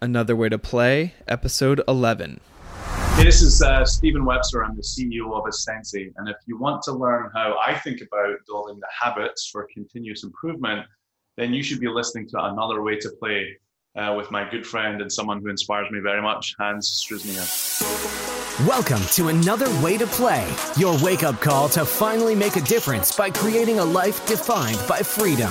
Another Way to Play, Episode 11. This is uh, Stephen Webster. I'm the CEO of Asensei. And if you want to learn how I think about building the habits for continuous improvement, then you should be listening to Another Way to Play uh, with my good friend and someone who inspires me very much, Hans Struzyna. Welcome to Another Way to Play, your wake up call to finally make a difference by creating a life defined by freedom.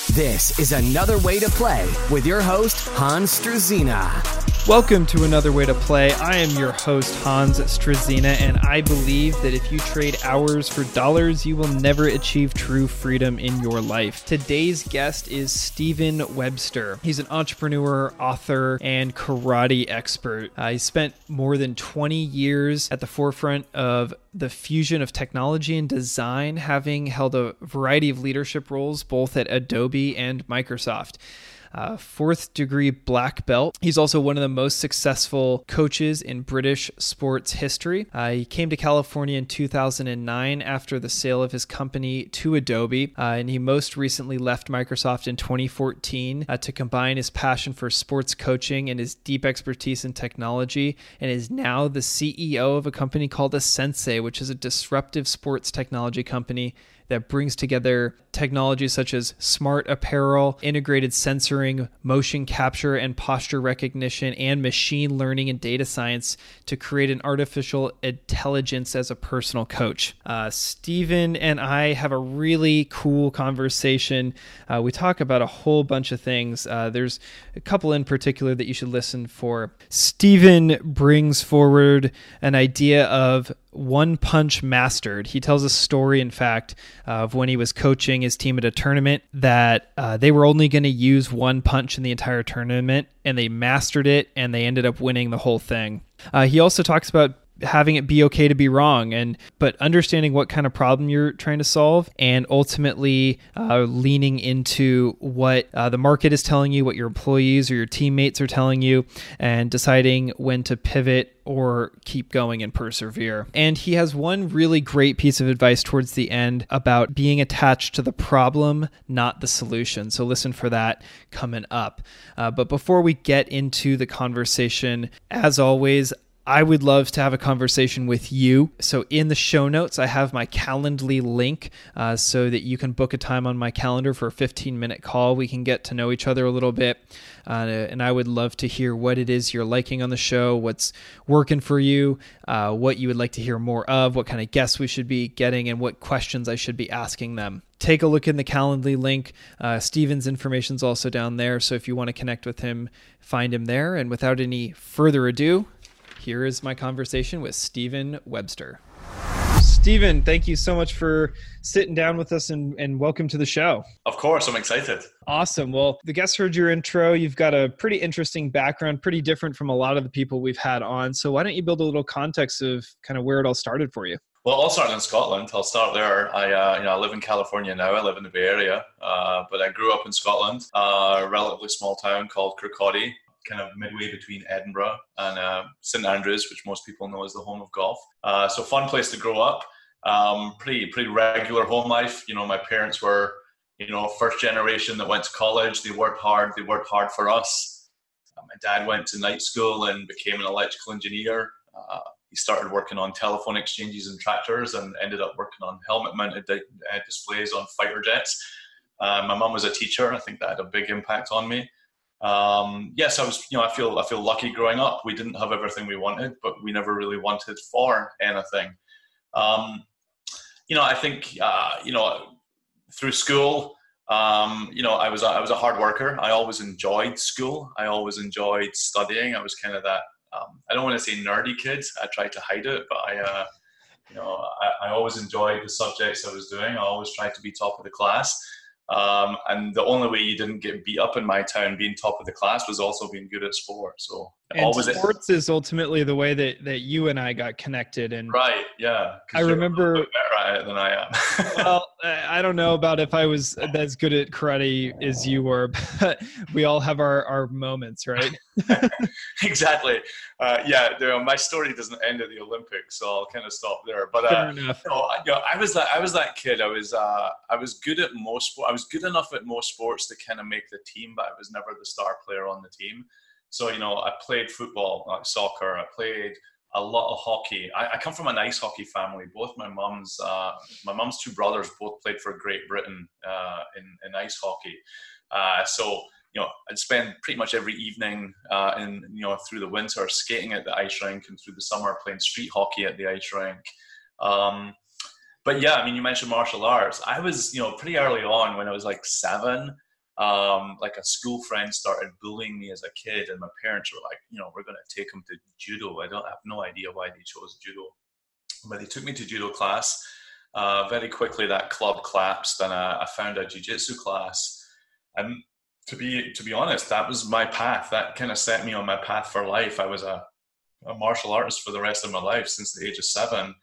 This is Another Way to Play with your host, Hans Struzyna. Welcome to another way to play. I am your host, Hans Struzyna, and I believe that if you trade hours for dollars, you will never achieve true freedom in your life. Today's guest is Stephen Webster. He's an entrepreneur, author, and karate expert. Uh, he spent more than 20 years at the forefront of the fusion of technology and design, having held a variety of leadership roles both at Adobe and Microsoft uh, fourth degree black belt. He's also one of the most successful coaches in British sports history. Uh, he came to California in 2009 after the sale of his company to Adobe, uh, and he most recently left Microsoft in 2014 uh, to combine his passion for sports coaching and his deep expertise in technology, and is now the CEO of a company called Asensei, which is a disruptive sports technology company that brings together technologies such as smart apparel, integrated sensoring, motion capture and posture recognition, and machine learning and data science to create an artificial intelligence as a personal coach. Uh, Stephen and I have a really cool conversation. Uh, we talk about a whole bunch of things. Uh, there's a couple in particular that you should listen for. Stephen brings forward an idea of one punch mastered. He tells a story, in fact, of when he was coaching his team at a tournament that uh, they were only going to use one punch in the entire tournament, and they mastered it, and they ended up winning the whole thing. Uh, he also talks about having it be okay to be wrong and but understanding what kind of problem you're trying to solve and ultimately uh, leaning into what uh, the market is telling you what your employees or your teammates are telling you and deciding when to pivot or keep going and persevere. And he has one really great piece of advice towards the end about being attached to the problem, not the solution. So listen for that coming up. Uh, but before we get into the conversation, as always, I would love to have a conversation with you. So, in the show notes, I have my Calendly link uh, so that you can book a time on my calendar for a 15 minute call. We can get to know each other a little bit. Uh, and I would love to hear what it is you're liking on the show, what's working for you, uh, what you would like to hear more of, what kind of guests we should be getting, and what questions I should be asking them take a look in the Calendly link. Uh, Steven's information is also down there. So if you want to connect with him, find him there. And without any further ado, here is my conversation with Stephen Webster. Stephen, thank you so much for sitting down with us and, and welcome to the show. Of course, I'm excited. Awesome. Well, the guests heard your intro. You've got a pretty interesting background, pretty different from a lot of the people we've had on. So, why don't you build a little context of kind of where it all started for you? Well, I'll start in Scotland. I'll start there. I, uh, you know, I live in California now. I live in the Bay Area, uh, but I grew up in Scotland, uh, a relatively small town called Kirkcaldy kind of midway between Edinburgh and uh, St Andrews, which most people know as the home of golf. Uh, so fun place to grow up. Um, pretty pretty regular home life. You know, my parents were you know first generation that went to college. They worked hard. They worked hard for us. Uh, my dad went to night school and became an electrical engineer. Uh, he started working on telephone exchanges and tractors and ended up working on helmet mounted di- uh, displays on fighter jets. Uh, my mum was a teacher. I think that had a big impact on me um, yes, I was, you know, I feel, I feel lucky growing up. We didn't have everything we wanted, but we never really wanted for anything. Um, you know, I think, uh, you know, through school, um, you know, I was, a, I was a hard worker. I always enjoyed school. I always enjoyed studying. I was kind of that, um, I don't want to say nerdy kid. I tried to hide it, but I, uh, you know, I, I always enjoyed the subjects I was doing. I always tried to be top of the class. Um, and the only way you didn't get beat up in my town, being top of the class, was also being good at sport. So and always sports is ultimately the way that that you and I got connected. And right, yeah, I remember at it than I am. well, I don't know about if I was as good at karate as you were, but we all have our our moments, right? exactly. Uh, yeah, my story doesn't end at the Olympics, so I'll kind of stop there. But uh, you know, you know, I was that I was that kid. I was uh, I was good at most. I was good enough at most sports to kind of make the team, but I was never the star player on the team. So you know, I played football, like soccer. I played a lot of hockey. I, I come from an ice hockey family. Both my mums, uh, my mum's two brothers both played for Great Britain uh, in in ice hockey. Uh, so you know, I'd spend pretty much every evening uh, in you know through the winter skating at the ice rink, and through the summer playing street hockey at the ice rink. Um, but yeah, I mean, you mentioned martial arts. I was, you know, pretty early on when I was like seven um, like a school friend started bullying me as a kid, and my parents were like, you know, we're going to take him to judo. I don't have no idea why they chose judo, but they took me to judo class. Uh, very quickly, that club collapsed, and I, I found a jiu-jitsu class. And to be to be honest, that was my path. That kind of set me on my path for life. I was a, a martial artist for the rest of my life since the age of seven.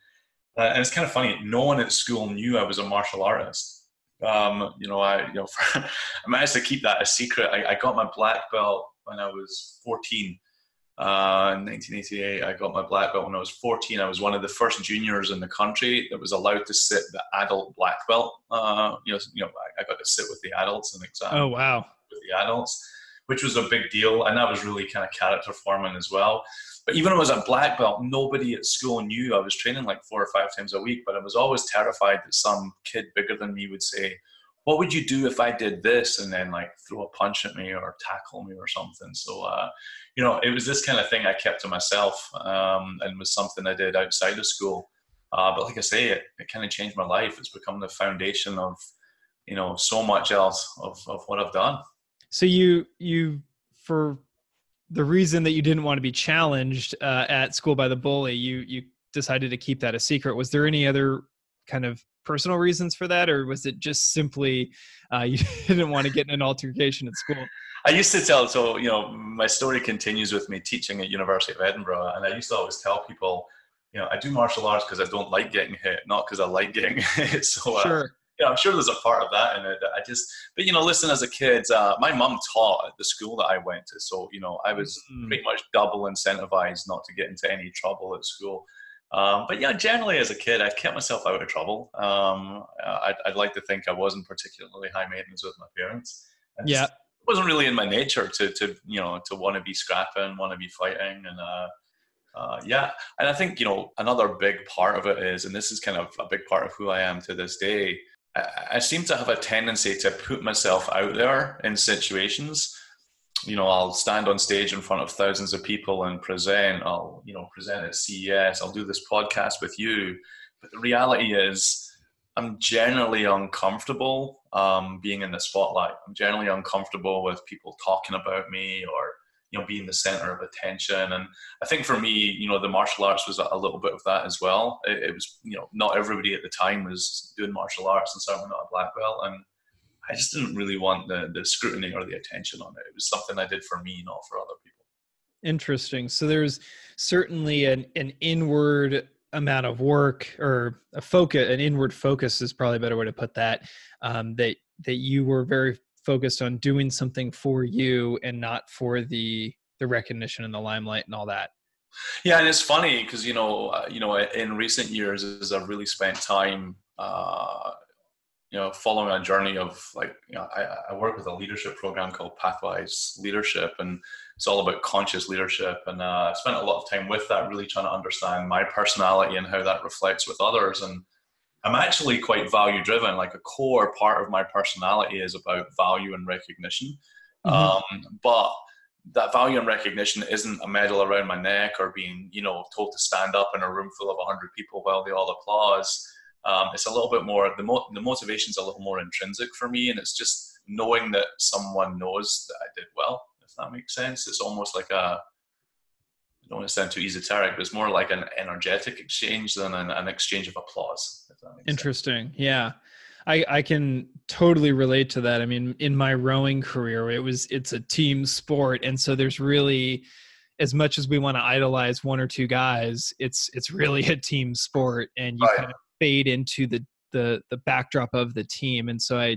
Uh, and it's kind of funny. No one at school knew I was a martial artist um, you know, I you know I managed to keep that a secret. I, I, got my black belt when I was 14. Uh, in 1988, I got my black belt when I was 14. I was one of the first juniors in the country that was allowed to sit the adult black belt. Uh, you know, you know, I, I, got to sit with the adults and exam. Oh wow! With the adults, which was a big deal, and that was really kind of character forming as well. But even when I was at black belt, nobody at school knew I was training like four or five times a week. But I was always terrified that some kid bigger than me would say, "What would you do if I did this?" and then like throw a punch at me or tackle me or something. So, uh, you know, it was this kind of thing I kept to myself, um, and was something I did outside of school. Uh, but like I say, it, it kind of changed my life. It's become the foundation of, you know, so much else of, of what I've done. So you you for the reason that you didn't want to be challenged uh, at school by the bully, you you decided to keep that a secret. Was there any other kind of personal reasons for that, or was it just simply uh, you didn't want to get in an altercation at school? I used to tell, so you know, my story continues with me teaching at University of Edinburgh, and I used to always tell people, you know, I do martial arts because I don't like getting hit, not because I like getting hit. So, uh, sure you know, I'm sure there's a part of that in it. I just, but you know, listen, as a kid, uh, my mom taught at the school that I went to, so you know, I was mm. pretty much double incentivized not to get into any trouble at school. Um, but yeah, generally as a kid, I kept myself out of trouble. Um, I'd, I'd, like to think I wasn't particularly high maintenance with my parents. yeah, it wasn't really in my nature to, to you know, to want to be scrapping, want to be fighting, and uh, uh, yeah, and I think you know another big part of it is, and this is kind of a big part of who I am to this day, I seem to have a tendency to put myself out there in situations. You know, I'll stand on stage in front of thousands of people and present. I'll, you know, present at CES. I'll do this podcast with you. But the reality is, I'm generally uncomfortable um, being in the spotlight. I'm generally uncomfortable with people talking about me or you know being the center of attention. And i think for me you know the martial arts was a little bit of that as well. It, it, was you know not everybody at the time was doing martial arts and certainly not a black belt. And i just didn't really want the, the scrutiny or the attention on it. It was something i did for me not for other people. Interesting. So there's certainly an, an inward amount of work or a focus an inward focus is probably a better way to put that um, that that you were very focused on doing something for you and not for the the recognition and the limelight and all that. Yeah and it's funny because you know uh, you know in recent years as i've really spent time uh, you know following a journey of like you know I, I work with a leadership program called pathwise leadership and it's all about conscious leadership and uh, i spent a lot of time with that really trying to understand my personality and how that reflects with others and I'm actually quite value driven. Like a core part of my personality is about value and recognition. Mm-hmm. Um, but that value and recognition isn't a medal around my neck or being, you know, told to stand up in a room full of 100 people while they all applause. Um, it's a little bit more, the, mo- the motivation's a little more intrinsic for me. And it's just knowing that someone knows that I did well, if that makes sense. It's almost like a, don't want to sound too esoteric, but it's more like an energetic exchange than an, an exchange of applause. Interesting. Sense. Yeah. I, I can totally relate to that. I mean, in my rowing career, it was it's a team sport, and so there's really as much as we want to idolize one or two guys, it's it's really a team sport, and you right. kind of fade into the the the backdrop of the team. And so I,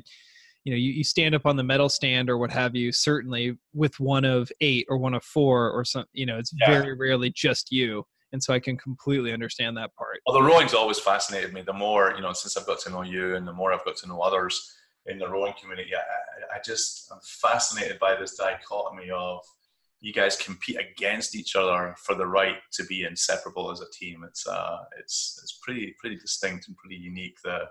you know, you, you stand up on the medal stand or what have you, certainly with one of eight or one of four or some, you know, it's yeah. very rarely just you and so I can completely understand that part. Well, the rowing's always fascinated me. The more you know, since I've got to know you, and the more I've got to know others in the rowing community, I, I just I'm fascinated by this dichotomy of you guys compete against each other for the right to be inseparable as a team. It's uh, it's it's pretty pretty distinct and pretty unique. The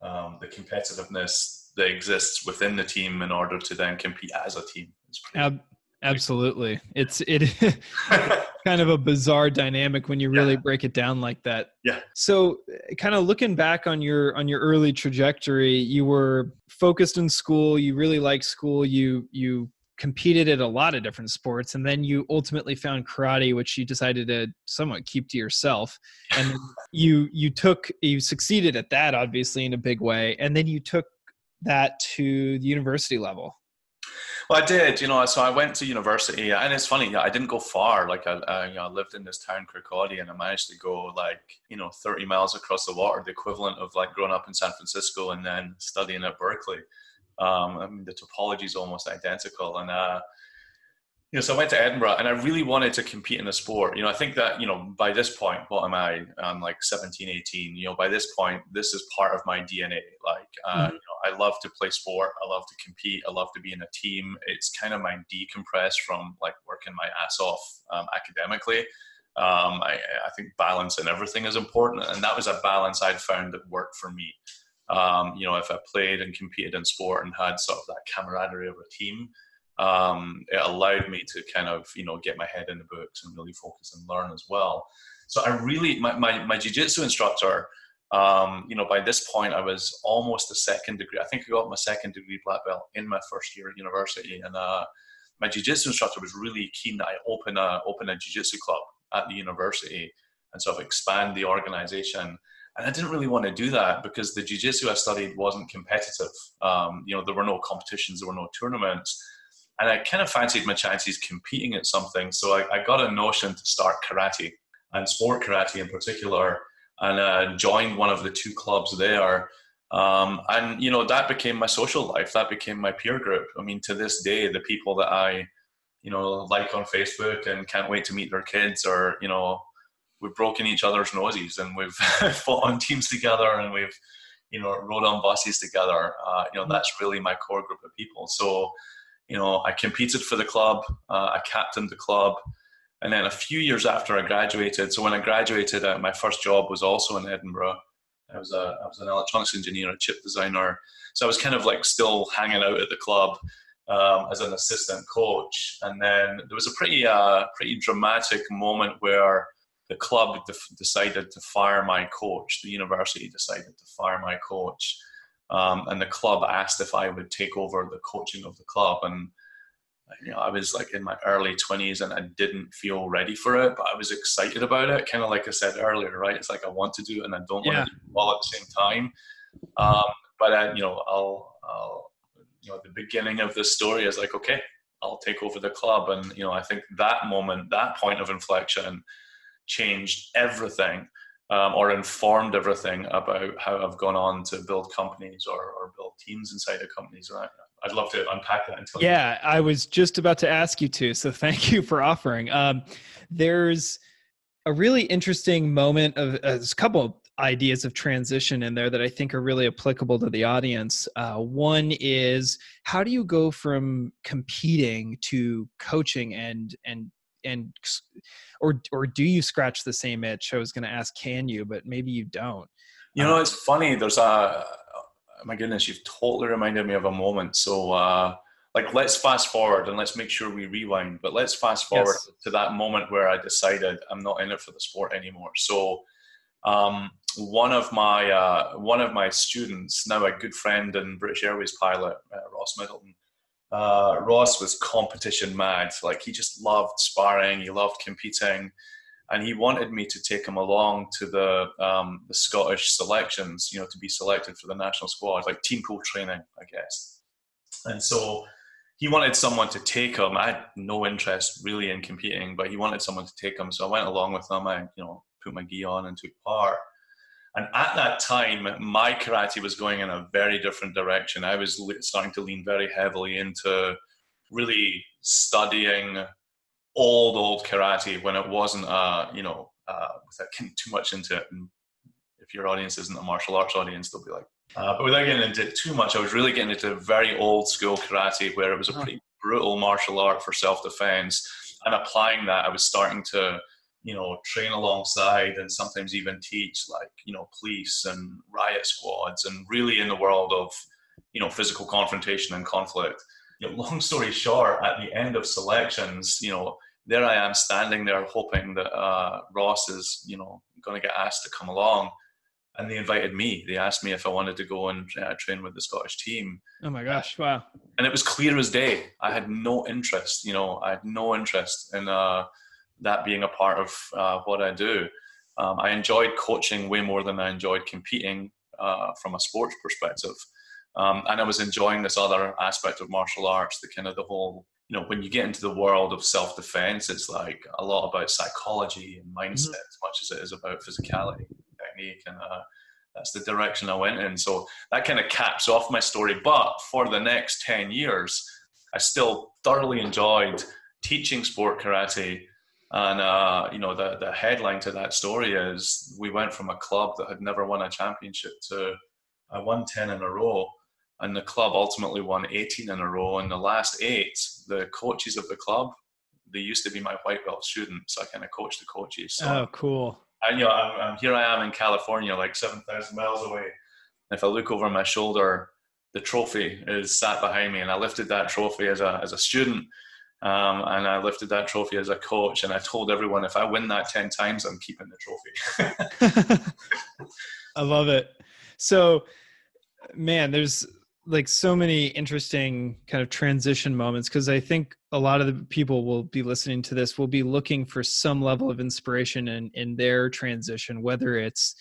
um, the competitiveness that exists within the team in order to then compete as a team. Ab- absolutely, it's it kind of a bizarre dynamic when you really yeah. break it down like that. Yeah. So, kind of looking back on your on your early trajectory, you were focused in school. You really liked school. You you competed at a lot of different sports, and then you ultimately found karate, which you decided to somewhat keep to yourself. And you you took you succeeded at that, obviously in a big way, and then you took that to the university level well, I did, you know. So I went to university, and it's funny. I didn't go far. Like I, I, you know, lived in this town, Kirkcaldy, and I managed to go like you know 30 miles across the water, the equivalent of like growing up in San Francisco and then studying at Berkeley. Um, I mean, the topology is almost identical, and uh, you know, so I went to Edinburgh and I really wanted to compete in a sport. You know, I think that, you know, by this point, what am I? I'm like 17, 18. You know, by this point, this is part of my DNA. Like, uh, mm-hmm. you know, I love to play sport. I love to compete. I love to be in a team. It's kind of my decompress from like working my ass off um, academically. Um, I, I, think balance and everything is important. And that was a balance I'd found that worked for me. Um, you know, if I played and competed in sport and had sort of that camaraderie of a team, um, it allowed me to kind of you know get my head in the books and really focus and learn as well. So I really my my, my jiu-jitsu instructor. Um, you know, by this point, I was almost a second degree. I think I got my second degree black belt in my first year at university, and uh, my jiu-jitsu instructor was really keen that I open a open a jiu-jitsu club at the university and sort of expand the organization. And I didn't really want to do that because the jiu-jitsu I studied wasn't competitive. Um, you know, there were no competitions, there were no tournaments and I kind of fancied my chances competing at something. So I, I got a notion to start karate and sport karate in particular, and uh, joined one of the two clubs there. Um, and you know that became my social life. That became my peer group. I mean, to this day, the people that I, you know, like on Facebook and can't wait to meet their kids, or you know, we've broken each other's noses and we've fought on teams together and we've, you know, rode on buses together. Uh, you know, that's really my core group of people. So you know, I competed for the club, uh, I captained the club, and then a few years after I graduated. So when I graduated, uh, my first job was also in Edinburgh. I was a I was an electronics engineer, a chip designer. So I was kind of like still hanging out at the club um, as an assistant coach. And then there was a pretty uh, pretty dramatic moment where the club decided to fire my coach. The university decided to fire my coach um, and the club asked if I would take over the coaching of the club. And you know, I was like in my early 20s and I didn't feel ready for it, but I was excited about it. Kind of like I said earlier, right? It's like I want to do it and I don't yeah. want to do it all at the same time. Um, but I, you know, I'll, I'll, you know, the beginning of this story is like, okay, I'll take over the club. And, you know, I think that moment, that point of inflection changed everything um, or informed everything about how I've gone on to build companies or, or build teams inside of companies. Right? I'd love to unpack that. Yeah, I was just about to ask you to, so thank you for offering. Um, there's a really interesting moment of uh, there's a couple ideas of transition in there that I think are really applicable to the audience. Uh, one is how do you go from competing to coaching and and and or or do you scratch the same itch? I was going to ask, can you? But maybe you don't. You know, um, it's funny. There's a my goodness, you've totally reminded me of a moment. So, uh, like, let's fast forward and let's make sure we rewind. But let's fast forward yes. to that moment where I decided I'm not in it for the sport anymore. So, um, one of my uh, one of my students, now a good friend and British Airways pilot, uh, Ross Middleton, uh, Ross was competition mad. Like he just loved sparring, he loved competing. and he wanted me to take him along to the um, the Scottish selections, you know, to be selected for the national squad, like team pool training, I guess. And so he wanted someone to take him. I had no interest really in competing, but he wanted someone to take him. So I went along with him. I, you know, put my gi on and took part. And at that time, my karate was going in a very different direction. I was starting to lean very heavily into really studying old, old karate when it wasn't, uh, you know, uh, without getting too much into it. And if your audience isn't a martial arts audience, they'll be like, uh, but without getting into it too much, I was really getting into very old school karate where it was a uh-huh. pretty brutal martial art for self defense. And applying that, I was starting to you know, train alongside and sometimes even teach like, you know, police and riot squads and really in the world of, you know, physical confrontation and conflict. You know, long story short, at the end of selections, you know, there I am standing there hoping that uh, Ross is, you know, going to get asked to come along. And they invited me. They asked me if I wanted to go and uh, train with the Scottish team. Oh my gosh! Wow! And it was clear as day. I had no interest. You know, I had no interest in uh, that being a part of uh, what I do. Um, I enjoyed coaching way more than I enjoyed competing uh, from a sports perspective. Um, and I was enjoying this other aspect of martial arts, the kind of the whole, you know, when you get into the world of self defense, it's like a lot about psychology and mindset mm-hmm. as much as it is about physicality, technique, and uh, that's the direction I went in. So that kind of caps off my story. But for the next 10 years, I still thoroughly enjoyed teaching sport karate and uh, you know, the the headline to that story is we went from a club that had never won a championship to I won ten in a row, and the club ultimately won eighteen in a row. And the last eight, the coaches of the club, they used to be my white belt students. So I kind of coached the coaches. So, oh, cool! And you know, I'm, I'm, here I am in California, like seven thousand miles away. And if I look over my shoulder, the trophy is sat behind me, and I lifted that trophy as a as a student um, and I lifted that trophy as a coach, and I told everyone if I win that 10 times, I'm keeping the trophy. I love it. So, man, there's like so many interesting kind of transition moments because I think a lot of the people will be listening to this will be looking for some level of inspiration in, in their transition, whether it's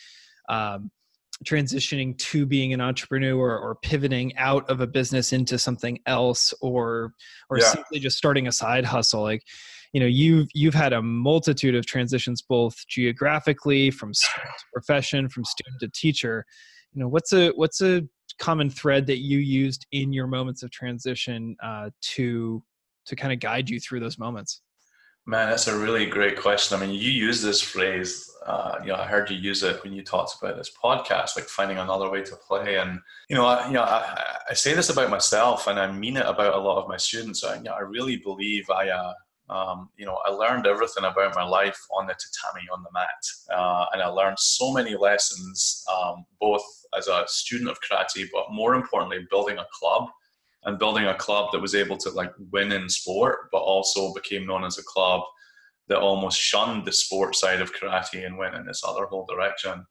um, transitioning to being an entrepreneur or pivoting out of a business into something else or or yeah. simply just starting a side hustle like you know you've you've had a multitude of transitions both geographically from profession from student to teacher you know what's a what's a common thread that you used in your moments of transition uh, to to kind of guide you through those moments Man, that's a really great question. I mean, you use this phrase. Uh, you know, I heard you use it when you talked about this podcast, like finding another way to play. And you know, I, you know, I, I say this about myself, and I mean it about a lot of my students. I, you know, I really believe I, uh, um, you know, I learned everything about my life on the tatami, on the mat, uh, and I learned so many lessons, um, both as a student of karate, but more importantly, building a club and building a club that was able to like win in sport, but also became known as a club that almost shunned the sport side of karate and went in this other whole direction.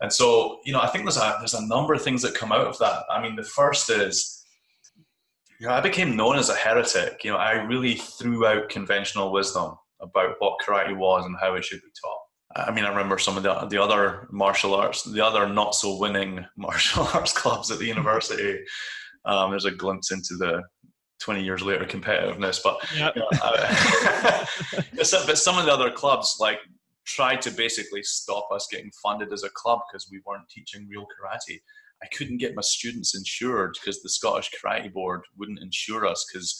And so, you know, I think there's a there's a number of things that come out of that. I mean, the first is, you know, I became known as a heretic. You know, I really threw out conventional wisdom about what karate was and how it should be taught. I mean, I remember some of the the other martial arts, the other not so winning martial arts clubs at the university um, there's a glimpse into the 20 years later competitiveness, but yep. you know, uh, but some of the other clubs like tried to basically stop us getting funded as a club because we weren't teaching real karate. I couldn't get my students insured because the Scottish Karate Board wouldn't insure us because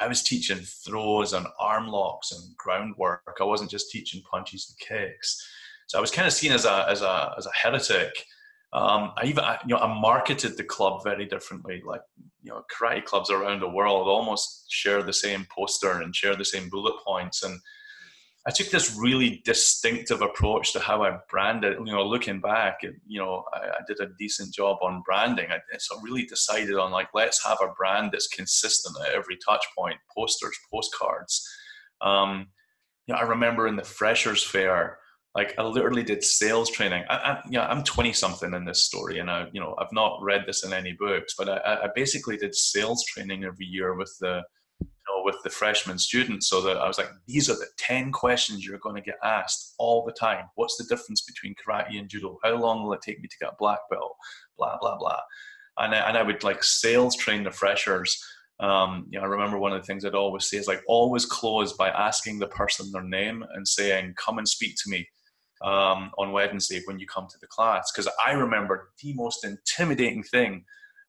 I was teaching throws and arm locks and groundwork. I wasn't just teaching punches and kicks. So I was kind of seen as a as a as a heretic um, I even, you know, I marketed the club very differently. Like, you know, karate clubs around the world almost share the same poster and share the same bullet points. And I took this really distinctive approach to how I branded. You know, looking back, you know, I, I did a decent job on branding. I, so I really decided on like, let's have a brand that's consistent at every touch point. Posters, postcards. Um, you know, I remember in the freshers fair like I literally did sales training. I, I, know, I'm 20 something in this story, and I, you know, I've not read this in any books, but I, I basically did sales training every year with the, you know, with the freshman students. So that I was like, these are the 10 questions you're going to get asked all the time. What's the difference between karate and judo? How long will it take me to get a black belt? Blah, blah, blah. And I, and I would like sales train the freshers. Um, you know, I remember one of the things I'd always say is like always close by asking the person their name and saying, come and speak to me um, on Wednesday when you come to the class. Because I remember the most intimidating thing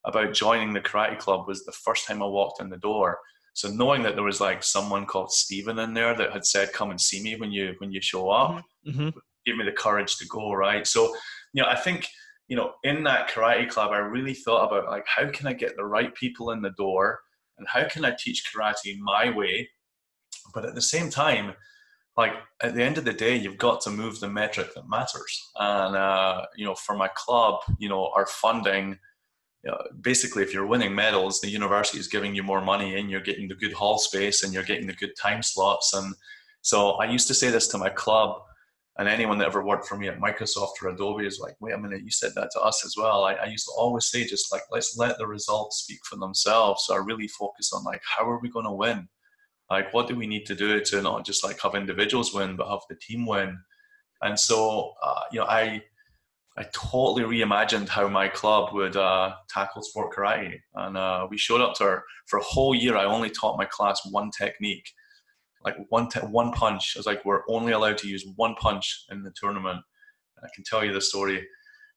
about joining the karate club was the first time I walked in the door. So knowing that there was like someone called Stephen in there that had said, "Come and see me when you when you show up," mm-hmm. mm-hmm. gave me the courage to go. Right. So you know, I think you know in that karate club, I really thought about like how can I get the right people in the door, and how can I teach karate my way, but at the same time like at the end of the day, you've got to move the metric that matters. And uh, you know, for my club, you know, our funding, you know, basically, if you're winning medals, the university is giving you more money, and you're getting the good hall space, and you're getting the good time slots. And so, I used to say this to my club, and anyone that ever worked for me at Microsoft or Adobe is like, "Wait a minute, you said that to us as well." I, I used to always say, just like, let's let the results speak for themselves. So I really focus on like, how are we going to win? Like, what do we need to do to not just like have individuals win, but have the team win? And so, uh, you know, I I totally reimagined how my club would uh, tackle sport karate, and uh, we showed up to her for a whole year. I only taught my class one technique, like one te- one punch. I was like, we're only allowed to use one punch in the tournament. I can tell you the story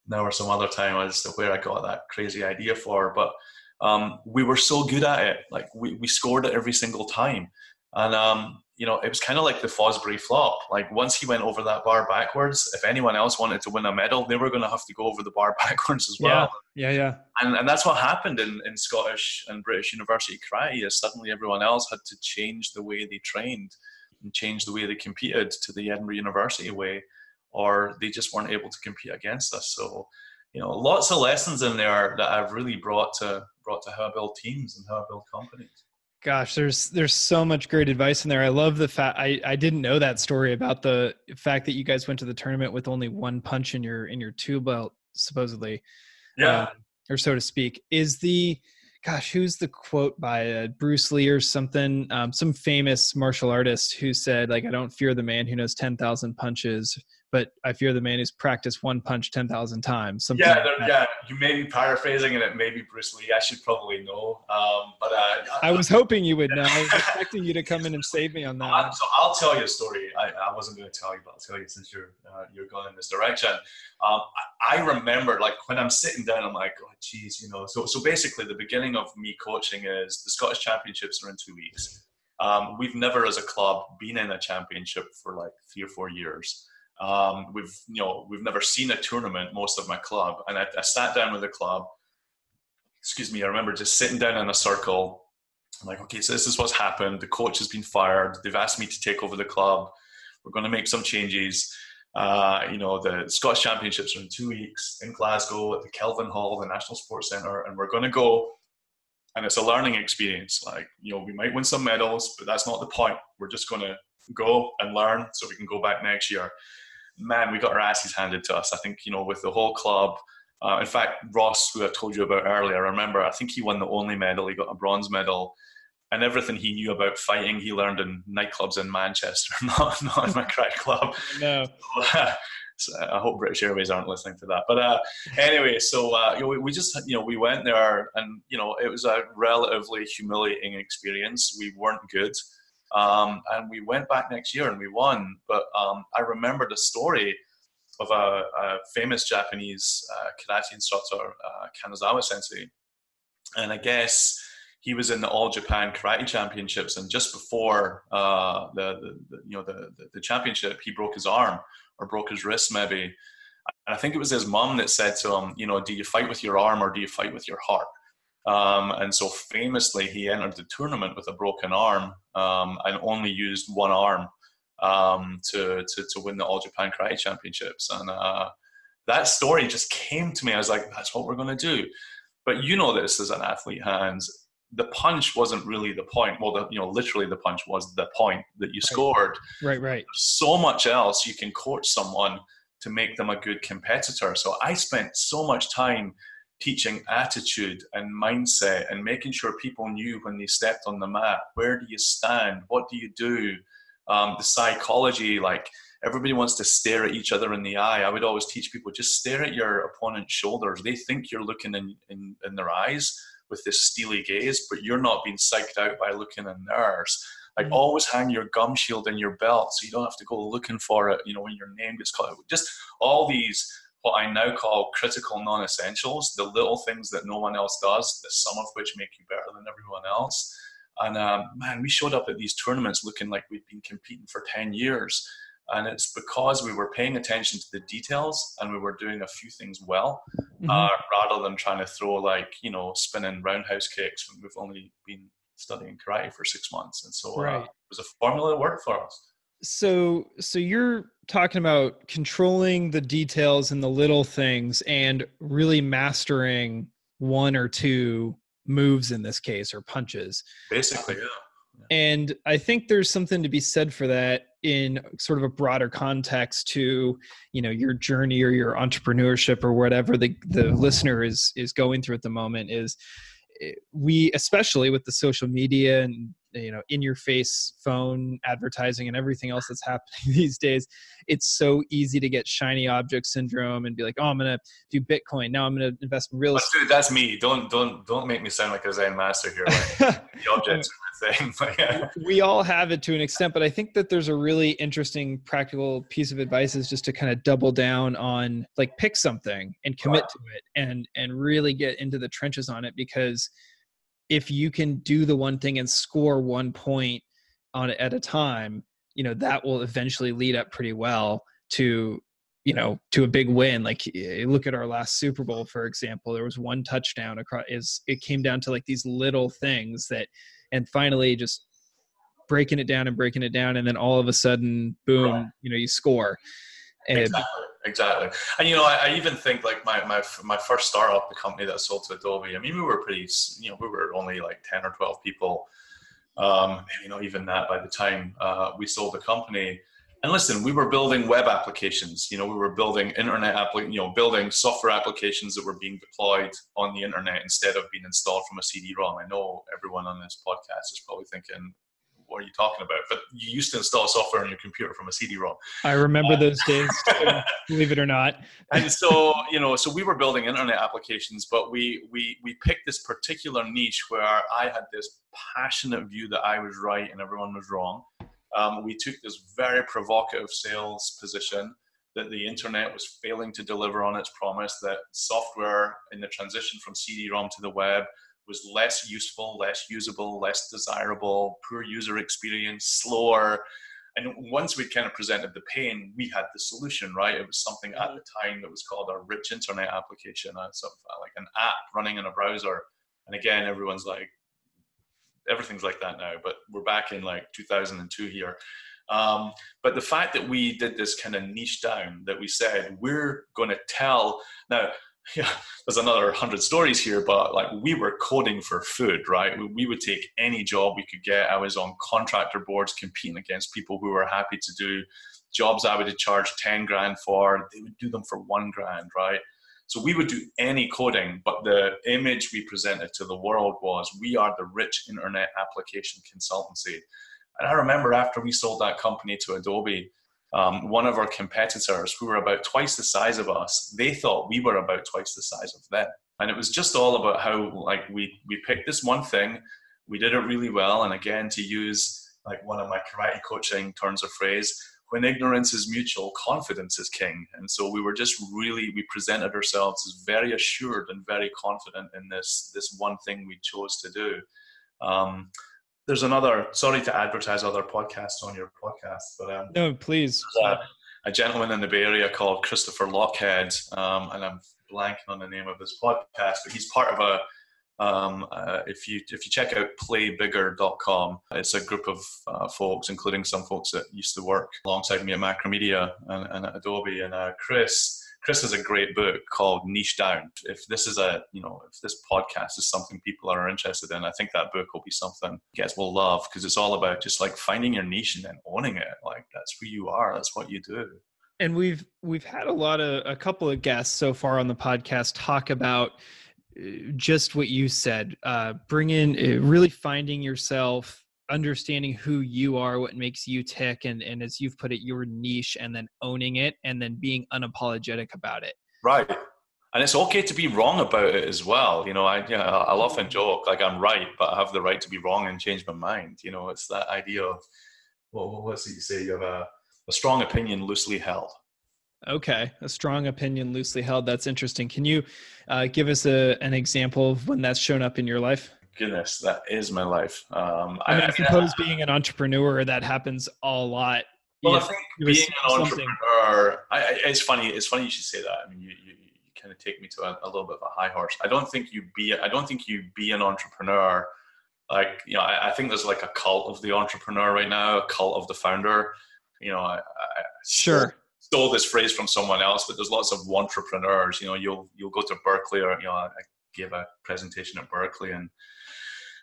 now or some other time as to where I got that crazy idea for, but um, we were so good at it. Like we, we scored it every single time. And, um, you know, it was kind of like the Fosbury flop. Like once he went over that bar backwards, if anyone else wanted to win a medal, they were going to have to go over the bar backwards as well. Yeah, yeah, yeah. And, and that's what happened in, in Scottish and British University karate is suddenly everyone else had to change the way they trained and change the way they competed to the Edinburgh University way, or they just weren't able to compete against us. So, you know, lots of lessons in there that I've really brought to brought to how I build teams and how I build companies. Gosh, there's there's so much great advice in there. I love the fact I, I didn't know that story about the fact that you guys went to the tournament with only one punch in your in your two belt supposedly, yeah, uh, or so to speak. Is the gosh, who's the quote by uh, Bruce Lee or something? Um, some famous martial artist who said like, "I don't fear the man who knows ten thousand punches, but I fear the man who's practiced one punch 10,000 times. yeah, like yeah, you may be paraphrasing and it may be Bruce Lee. I should probably know. Um, but uh, I was hoping you would know. I was expecting you to come in and save me on that. So I'll tell you a story. I, I wasn't going to tell you, but I'll tell you since you're uh, you're going in this direction. Um, I, I, remember like when I'm sitting down, I'm like, oh, geez, you know. So so basically, the beginning of me coaching is the Scottish Championships are in two weeks. Um, we've never, as a club, been in a championship for like three or four years. Um, we've you know we've never seen a tournament most of my club, and I, I sat down with the club. Excuse me, I remember just sitting down in a circle. I'm like, okay, so this is what's happened. The coach has been fired. They've asked me to take over the club. We're going to make some changes. Uh, you know, the Scottish Championships are in two weeks in Glasgow at the Kelvin Hall, the National Sports Centre, and we're going to go. And it's a learning experience. Like, you know, we might win some medals, but that's not the point. We're just going to go and learn so we can go back next year man, we got our asses handed to us. I think, you know, with the whole club. Uh, in fact, Ross, who I told you about earlier, I remember, I think he won the only medal. He got a bronze medal. And everything he knew about fighting, he learned in nightclubs in Manchester, not, not in my crack club. No. So, I hope British Airways aren't listening to that. But uh, anyway, so uh, you know, we, we, just you know we went there, and you know it was a relatively humiliating experience. We weren't good. Um, and we went back next year and we won. But um, I remember the story of a, a famous Japanese uh, karate instructor, uh, Kanazawa Sensei. And I guess he was in the All Japan Karate Championships, and just before uh, the, the, the, you know the, the championship, he broke his arm or broke his wrist maybe. And I think it was his mom that said to him, you know, do you fight with your arm or do you fight with your heart? Um, and so famously, he entered the tournament with a broken arm um, and only used one arm um, to, to, to win the All Japan Karate Championships. And uh, that story just came to me. I was like, that's what we're going to do. But you know this as an athlete, Hans. The punch wasn't really the point. Well, the, you know, literally the punch was the point that you scored. Right, right. so much else you can coach someone to make them a good competitor. So I spent so much time teaching attitude and mindset and making sure people knew when they stepped on the mat where do you stand? What do you do? Um, the psychology like everybody wants to stare at each other in the eye. I would always teach people just stare at your opponent's shoulders. They think you're looking in, in, in their eyes with this steely gaze but you're not being psyched out by looking in theirs. Like mm-hmm. always hang your gum shield in your belt so you don't have to go looking for it you know when your name gets called. Just all these what I now call critical non essentials, the little things that no one else does, the some of which make you better than everyone else. And um, man, we showed up at these tournaments looking like we'd been competing for 10 years. And it's because we were paying attention to the details and we were doing a few things well, mm-hmm. uh, rather than trying to throw like, you know, spinning roundhouse kicks when we've only been studying karate for six months. And so uh, right. uh, it was a formula that worked for us so so you're talking about controlling the details and the little things and really mastering one or two moves in this case or punches. Basically yeah. And i think there's something to be said for that in sort of a broader context to you know your journey or your entrepreneurship or whatever the the listener is is going through at the moment is eh, we especially with the social media and you know in your face phone advertising and everything else that's happening these days it's so easy to get shiny object syndrome and be like oh i'm gonna do bitcoin now i'm gonna invest in real estate that's me don't don't don't make me sound like a zen master here like, the objects are thing yeah. we all have it to an extent but i think that there's a really interesting practical piece of advice is just to kind of double down on like pick something and commit wow. to it and and really get into the trenches on it because if you can do the one thing and score one point on at a time, you know, that will eventually lead up pretty well to, you know, to a big win. Like look at our last Super Bowl, for example, there was one touchdown across is it came down to like these little things that, and finally just breaking it down and breaking it down. And then all of a sudden, boom, you know, you score. And, exactly exactly. And you know, I, I, even think like my, my my first startup, the company that sold to Adobe. I mean, we were pretty, you know, we were only like ten or twelve people, um, maybe not even that by the time uh, we sold the company. And listen, we were building web applications. You know, we were building internet applic- you know, building software applications that were being deployed on the internet instead of being installed from a CD-ROM. I know everyone on this podcast is probably thinking, what are you talking about? But you used to install software on your computer from a CD-ROM. I remember uh, those days, believe it or not. and so, you know, so we were building internet applications, but we we we picked this particular niche where I had this passionate view that I was right and everyone was wrong. Um, we took this very provocative sales position that the internet was failing to deliver on its promise, that software in the transition from CD-ROM to the web was less useful, less usable, less desirable, poor user experience, slower. And once we kind of presented the pain, we had the solution, right? It was something at the mm-hmm. time that was called a rich internet application, uh, something like an app running in a browser. And again, everyone's like, everything's like that now, but we're back in like 2002 here. Um, but the fact that we did this kind of niche down, that we said we're going to tell now yeah, there's another hundred stories here, but like we were coding for food, right? We, we, would take any job we could get. I was on contractor boards competing against people who were happy to do jobs I would charge 10 grand for. They would do them for one grand, right? So we would do any coding, but the image we presented to the world was we are the rich internet application consultancy. And I remember after we sold that company to Adobe, um, one of our competitors who were about twice the size of us they thought we were about twice the size of them. And it was just all about how like we we picked this one thing we did it really well and again to use like one of my karate coaching turns of phrase when ignorance is mutual confidence is king. And so we were just really we presented ourselves as very assured and very confident in this this one thing we chose to do. Um, there's another sorry to advertise other podcasts on your podcast but um, no please a, a, gentleman in the bay area called christopher Lochhead um, and i'm blanking on the name of his podcast but he's part of a um, uh, if you if you check out playbigger.com, it's a group of uh, folks, including some folks that used to work alongside me at Macromedia and, and at Adobe. And uh, Chris Chris has a great book called Niche Down. If this is a, you know, if this podcast is something people are interested in, I think that book will be something guys will love because it's all about just like finding your niche and then owning it. Like that's who you are. That's what you do. And we've we've had a lot of a couple of guests so far on the podcast talk about just what you said. Uh, bring in uh, really finding yourself, understanding who you are, what makes you tick, and and as you've put it, your niche, and then owning it, and then being unapologetic about it. Right. And it's okay to be wrong about it as well. You know, I yeah, I'll often joke like I'm right, but I have the right to be wrong and change my mind. You know, it's that idea of well, what's it you say? You have a, a strong opinion loosely held. Okay, a strong opinion loosely held. That's interesting. Can you uh, give us a, an example of when that's shown up in your life? Goodness, that is my life. Um, I, mean, I, I suppose I, being an entrepreneur, that happens a lot. Well, I think being an entrepreneur, it's funny. It's funny you should say that. I mean, you, you, you kind of take me to a, a, little bit of a high horse. I don't think you be. I don't think you be an entrepreneur. Like you know, I, think there's like a cult of the entrepreneur right now, a cult of the founder. You know, I, sure stole this phrase from someone else, but there's lots of entrepreneurs. You know, you'll you'll go to Berkeley, or you know, I gave a presentation at Berkeley and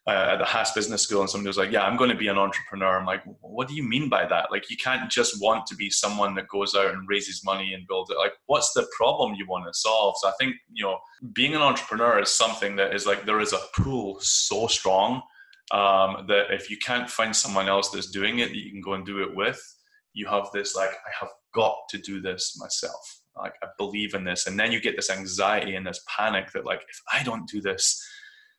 uh, at the Haas Business School, and somebody was like, "Yeah, I'm going to be an entrepreneur." I'm like, "What do you mean by that? Like, you can't just want to be someone that goes out and raises money and builds it. Like, what's the problem you want to solve?" So I think you know, being an entrepreneur is something that is like there is a pool so strong um, that if you can't find someone else that's doing it that you can go and do it with, you have this like, I have got to do this myself. Like I believe in this, and then you get this anxiety and this panic that like if I don't do this,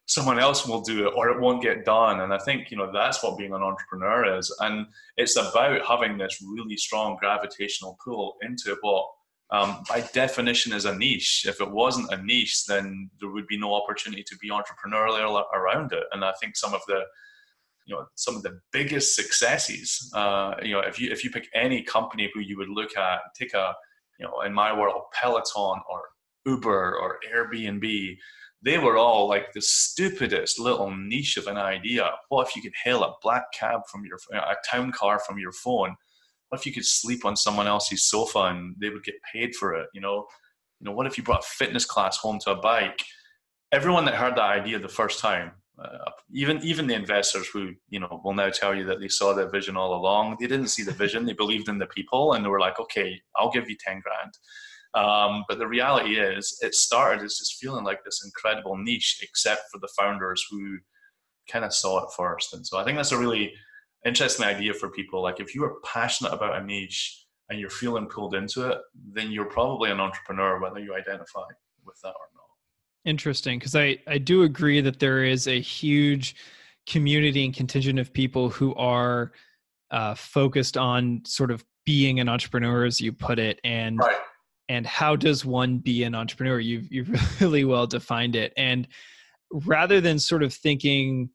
someone else will do it or it won't get done. And I think you know that's what being an entrepreneur is, and it's about having this really strong gravitational pull into what um, by definition is a niche. If it wasn't a niche, then there would be no opportunity to be entrepreneurial around it. And I think some of the you know some of the biggest successes. Uh, you know, if you if you pick any company who you would look at, take a you know, in my world, Peloton or Uber or Airbnb, they were all like the stupidest little niche of an idea. What if you could hail a black cab from your a town car from your phone? What if you could sleep on someone else's sofa and they would get paid for it? You know, you know, what if you brought a fitness class home to a bike? Everyone that heard that idea the first time uh, even even the investors who you know will now tell you that they saw the vision all along they didn't see the vision they believed in the people and they were like okay i'll give you 10 grand um, but the reality is it started as just feeling like this incredible niche except for the founders who kind of saw it first. And so i think that's a really interesting idea for people. Like if you are passionate about a niche and you're feeling pulled into it then you're probably an entrepreneur whether you identify with that or not. Interesting, because I I do agree that there is a huge community and contingent of people who are uh, focused on sort of being an entrepreneur, as you put it, and right. And how does one be an entrepreneur? You've you've really well defined it, and rather than sort of thinking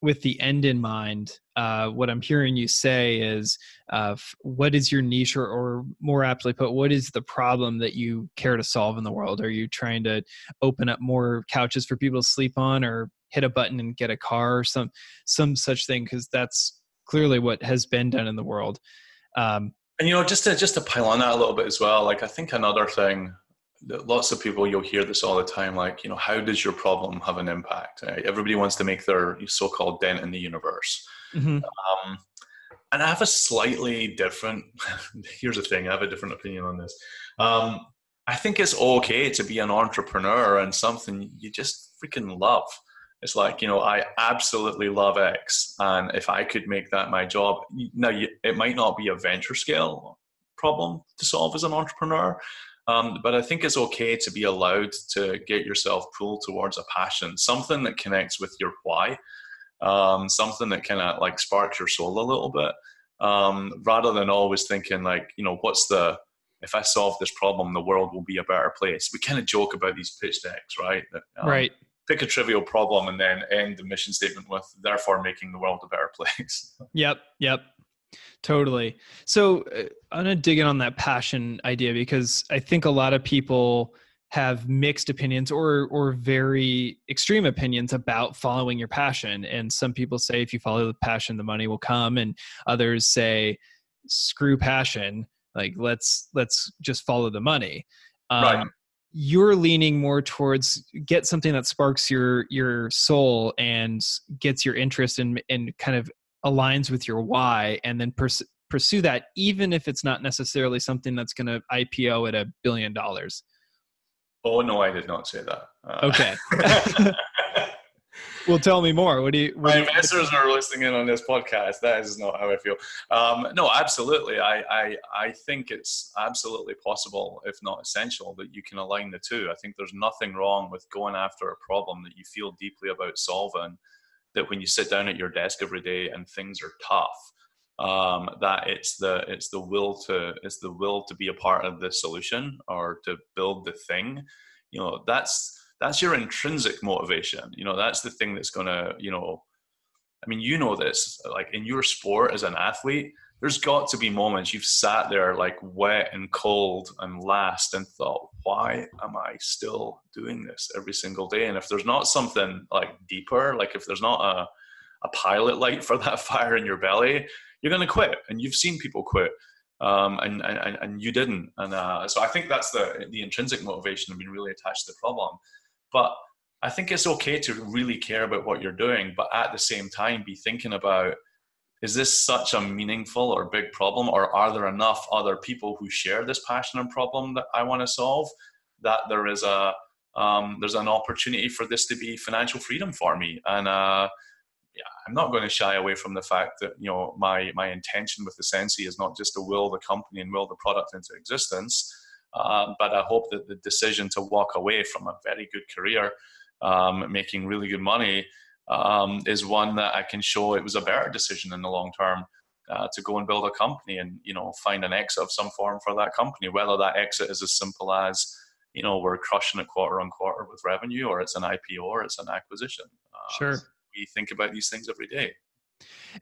with the end in mind, uh, what I'm hearing you say is, uh, what is your niche, or, or, more aptly put, what is the problem that you care to solve in the world? Are you trying to open up more couches for people to sleep on, or hit a button and get a car, or some some such thing? Because that's clearly what has been done in the world. Um, and you know, just to just to pile on that a little bit as well, like I think another thing that lots of people you'll hear this all the time like you know how does your problem have an impact right? everybody wants to make their so-called dent in the universe mm-hmm. um, and i have a slightly different here's the thing i have a different opinion on this um, i think it's okay to be an entrepreneur and something you just freaking love it's like you know i absolutely love x and if i could make that my job now it might not be a venture scale problem to solve as an entrepreneur um, but I think it's okay to be allowed to get yourself pulled towards a passion, something that connects with your why, um, something that kind of like sparks your soul a little bit, um, rather than always thinking like, you know, what's the if I solve this problem, the world will be a better place. We kind of joke about these pitch decks, right? Um, right. Pick a trivial problem and then end the mission statement with, therefore, making the world a better place. yep. Yep. Totally. So uh, I'm to dig in on that passion idea because I think a lot of people have mixed opinions or or very extreme opinions about following your passion and some people say if you follow the passion the money will come and others say screw passion like let's let's just follow the money um, right. You're leaning more towards get something that sparks your your soul and gets your interest and and kind of aligns with your why and then pers- pursue that even if it's not necessarily something that's going to ipo at a billion dollars Oh no, I did not say that. Uh, okay. well, tell me more. What do you? What My investors are listening in on this podcast. That is not how I feel. Um, no, absolutely. I, I I think it's absolutely possible, if not essential, that you can align the two. I think there's nothing wrong with going after a problem that you feel deeply about solving. That when you sit down at your desk every day and things are tough, um, that it's the it's the will to it's the will to be a part of the solution or to build the thing you know that's that's your intrinsic motivation you know that's the thing that's gonna you know i mean you know this like in your sport as an athlete there's got to be moments you've sat there like wet and cold and last and thought why am i still doing this every single day and if there's not something like deeper like if there's not a a pilot light for that fire in your belly you're going to quit. And you've seen people quit. Um, and, and, and you didn't. And uh, so I think that's the, the intrinsic motivation of being really attached to the problem. But I think it's okay to really care about what you're doing, but at the same time, be thinking about is this such a meaningful or big problem, or are there enough other people who share this passion and problem that I want to solve that there is a um, there's an opportunity for this to be financial freedom for me? And uh, I'm not going to shy away from the fact that you know my my intention with Asensei is not just to will the company and will the product into existence, uh, but I hope that the decision to walk away from a very good career, um, making really good money, um, is one that I can show it was a better decision in the long term. Uh, to go and build a company and you know find an exit of some form for that company, whether that exit is as simple as you know we're crushing it quarter on quarter with revenue, or it's an IPO, or it's an acquisition. Uh, sure we think about these things every day.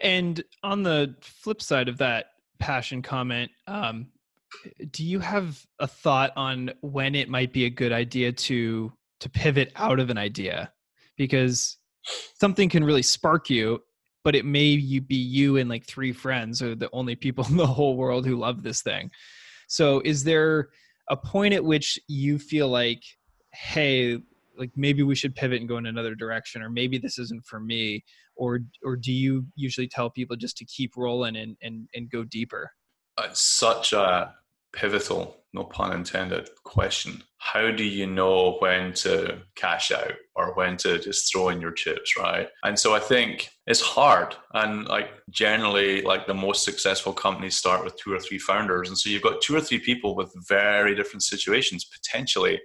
And on the flip side of that passion comment, um, do you have a thought on when it might be a good idea to to pivot out of an idea? Because something can really spark you, but it may you be you and like three friends are the only people in the whole world who love this thing. So is there a point at which you feel like, hey, like maybe we should pivot and go in another direction or maybe this isn't for me or or do you usually tell people just to keep rolling and and, and go deeper such a pivotal no pun intended question. How do you know when to cash out or when to just throw in your chips right? And so i think it's hard. And like generally like the most successful companies start with two or three founders. And so you've got two or three people with very different situations potentially.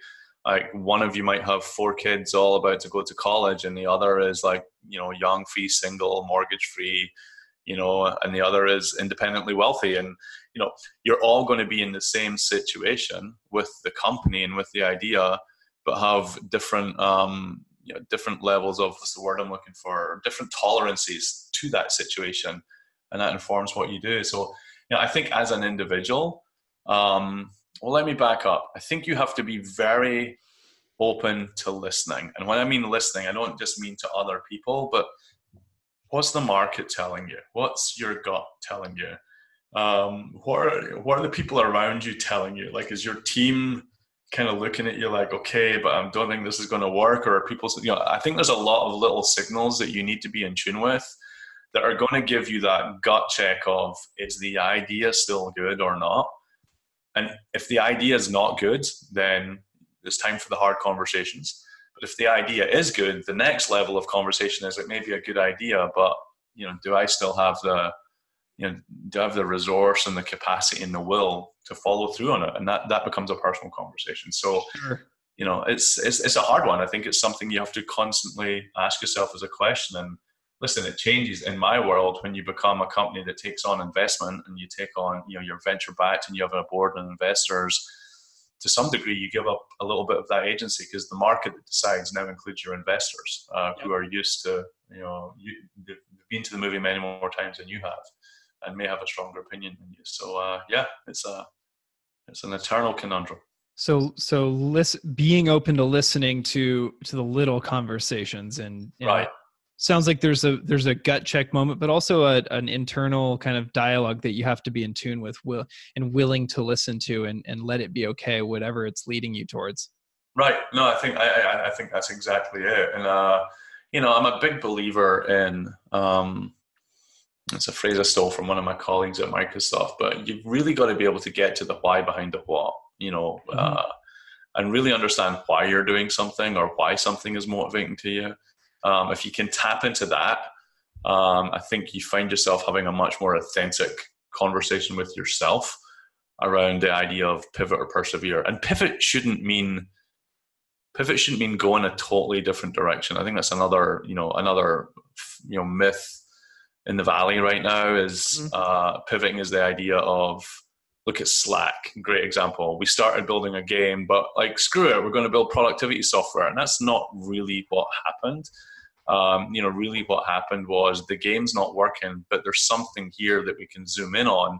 Like one of you might have four kids all about to go to college and the other is like you know young free single mortgage free you know and the other is independently wealthy and you know you're all going to be in the same situation with the company and with the idea but have different um you know different levels of what's the word i'm looking for different tolerances to that situation and that informs what you do so you know i think as an individual um well, let me back up. I think you have to be very open to listening. And when I mean listening, I don't just mean to other people, but what's the market telling you? What's your gut telling you? Um, what are what are the people around you telling you? Like, is your team kind of looking at you like, okay, but I don't think this is going to work? Or are people, you know, I think there's a lot of little signals that you need to be in tune with that are going to give you that gut check of is the idea still good or not? And if the idea is not good, then it's time for the hard conversations. But if the idea is good, the next level of conversation is it may be a good idea, but you know, do I still have the you know, do I have the resource and the capacity and the will to follow through on it? And that that becomes a personal conversation. So sure. you know, it's, it's it's a hard one. I think it's something you have to constantly ask yourself as a question and listen, it changes in my world when you become a company that takes on investment and you take on, you know, your venture backed and you have a board of investors. To some degree, you give up a little bit of that agency because the market that decides now includes your investors uh, who are used to, you know, you, they've been to the movie many more times than you have and may have a stronger opinion than you. So, uh, yeah, it's a, it's an eternal conundrum. So, so listen, being open to listening to to the little conversations and right sounds like there's a there's a gut check moment but also a, an internal kind of dialogue that you have to be in tune with will and willing to listen to and, and let it be okay whatever it's leading you towards right no i think i i, I think that's exactly it and uh you know i'm a big believer in um it's a phrase i stole from one of my colleagues at microsoft but you've really got to be able to get to the why behind the what you know mm-hmm. uh and really understand why you're doing something or why something is motivating to you. Um, if you can tap into that, um, I think you find yourself having a much more authentic conversation with yourself around the idea of pivot or persevere. And pivot shouldn't mean pivot shouldn't mean going a totally different direction. I think that's another you know another you know myth in the valley right now is mm-hmm. uh, pivoting is the idea of look at Slack, great example. We started building a game, but like screw it, we're going to build productivity software, and that's not really what happened. Um, you know, really what happened was the game's not working, but there's something here that we can zoom in on.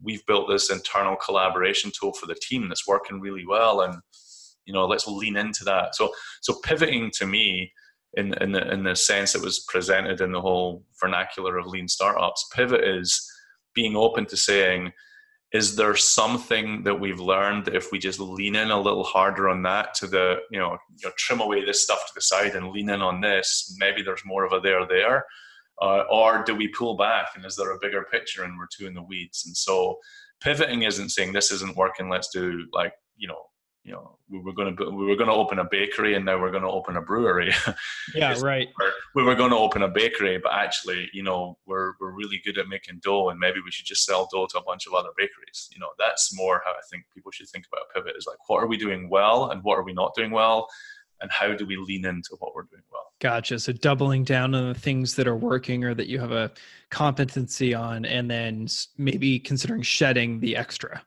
We've built this internal collaboration tool for the team that's working really well, and you know, let's lean into that. So, so pivoting to me in in the, in the sense that was presented in the whole vernacular of lean startups, pivot is being open to saying is there something that we've learned that if we just lean in a little harder on that to the you know, you know trim away this stuff to the side and lean in on this maybe there's more of a there there uh, or do we pull back and is there a bigger picture and we're too in the weeds? And so pivoting isn't saying this isn't working let's do like you know you know we were going to we were going to open a bakery and now we're going to open a brewery. Yeah right. we were going to open a bakery but actually you know we're we're really good at making dough and maybe we should just sell dough to a bunch of other bakeries. You know that's more how i think people should think about pivot is like what are we doing well and what are we not doing well? And how do we lean into what we're doing well? Gotcha. So doubling down on the things that are working or that you have a competency on and then maybe considering shedding the extra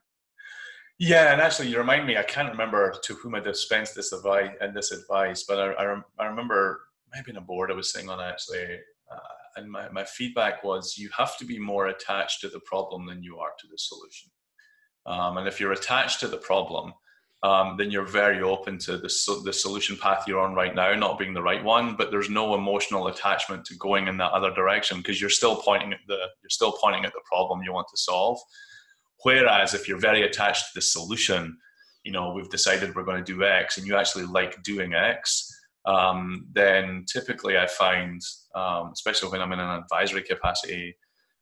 yeah, and actually, you remind me. I can't remember to whom I dispensed this advice and this advice, but I, I, I remember maybe in a board I was sitting on actually, uh, and my, my feedback was you have to be more attached to the problem than you are to the solution. Um, and if you're attached to the problem, um, then you're very open to the, the solution path you're on right now not being the right one, but there's no emotional attachment to going in that other direction because you're still pointing at the you're still pointing at the problem you want to solve. Whereas if you're very attached to the solution, you know, we've decided we're going to do X and you actually like doing X, um, then typically I find, um, especially when I'm in an advisory capacity,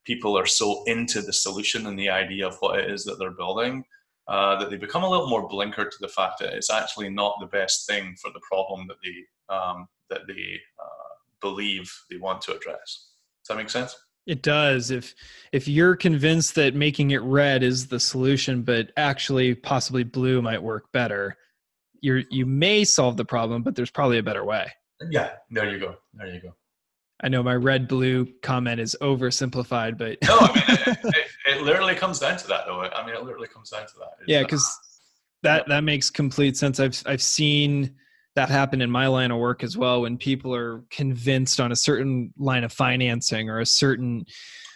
people are so into the solution and the idea of what it is that they're building uh, that they become a little more blinkered to the fact that it's actually not the best thing for the problem that they um, that they uh, believe they want to address. Does that make sense? It does. If if you're convinced that making it red is the solution, but actually possibly blue might work better, you you may solve the problem, but there's probably a better way. Yeah, there you go. There you go. I know my red blue comment is oversimplified, but no, I mean it, it, it, literally comes down to that, though. I mean, it literally comes down to that. It's yeah, uh, because that that makes complete sense. I've I've seen that happen in my line of work as well when people are convinced on a certain line of financing or a certain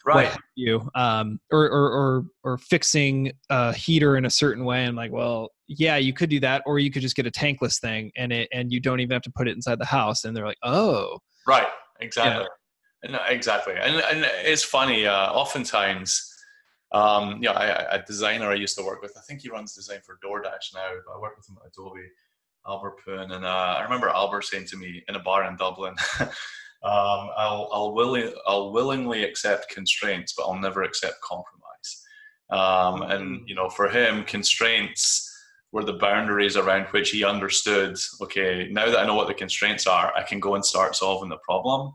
right. you um or, or or or fixing a heater in a certain way i'm like well yeah you could do that or you could just get a tankless thing and it and you don't even have to put it inside the house and they're like oh. Right exactly. Yeah. exactly. And, and it's funny uh oftentimes um, you know, I, a designer I used to work with, I think he runs design for DoorDash now, but I work with him at Adobe Albert Poon, and uh, I remember Albert saying to me in a bar in Dublin, um, "I'll I'll willing I'll willingly accept constraints, but I'll never accept compromise." Um, and mm. you know, for him, constraints were the boundaries around which he understood. Okay, now that I know what the constraints are, I can go and start solving the problem.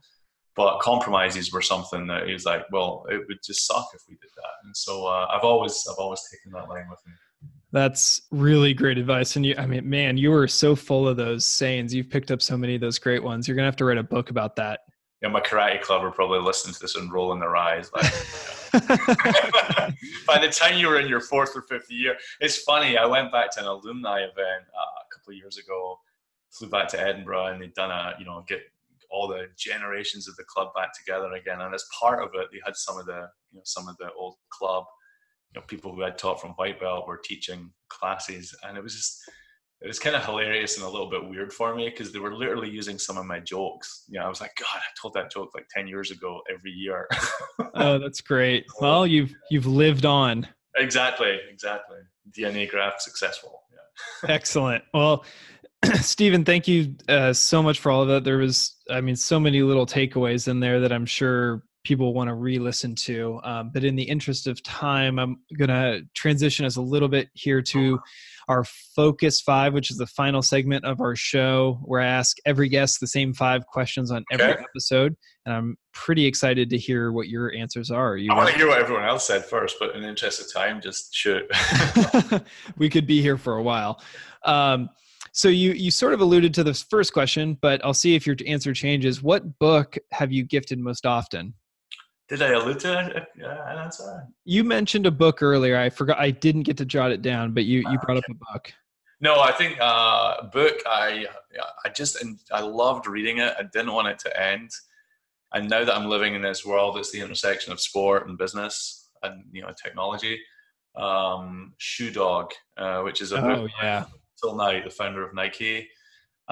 But compromises were something that he's like, well, it would just suck if we did that. And so uh, I've always I've always taken that line with me. That's really great advice. And you, I mean, man, you are so full of those sayings. You've picked up so many of those great ones. You're going to have to write a book about that. Yeah, my karate club are probably listening to this and rolling their eyes. Like, by the time you were in your fourth or fifth year, it's funny. I went back to an alumni event uh, a couple of years ago, flew back to Edinburgh, and they'd done a, you know, get all the generations of the club back together again. And as part of it, they had some of the, you know, some of the old club you know, people who had taught from white belt were teaching classes, and it was just it was kind of hilarious and a little bit weird for me because they were literally using some of my jokes. You know, I was like, God, I told that joke like ten years ago every year. oh, that's great. Well, you've you've lived on. Exactly, exactly. DNA graph successful. Yeah. Excellent. Well, Stephen, thank you uh, so much for all of that. There was, I mean, so many little takeaways in there that I'm sure people want to re-listen to. Um, but in the interest of time, I'm going to transition us a little bit here to our Focus Five, which is the final segment of our show, where I ask every guest the same five questions on every Okay. episode. And I'm pretty excited to hear what your answers are. Are you I want to hear what everyone else said first, but in the interest of time, just shoot. we could be here for a while. Um, so you you sort of alluded to this first question, but I'll see if your answer changes. What book have you gifted most often? Did I allude to uh, an answer? You mentioned a book earlier. I forgot. I didn't get to jot it down, but you you brought up a book. No, I think uh, book. I I just I loved reading it. I didn't want it to end. And now that I'm living in this world, it's the intersection of sport and business and you know technology. Um, Shoe Dog, uh, which is a book Oh yeah. Phil Knight, the founder of Nike.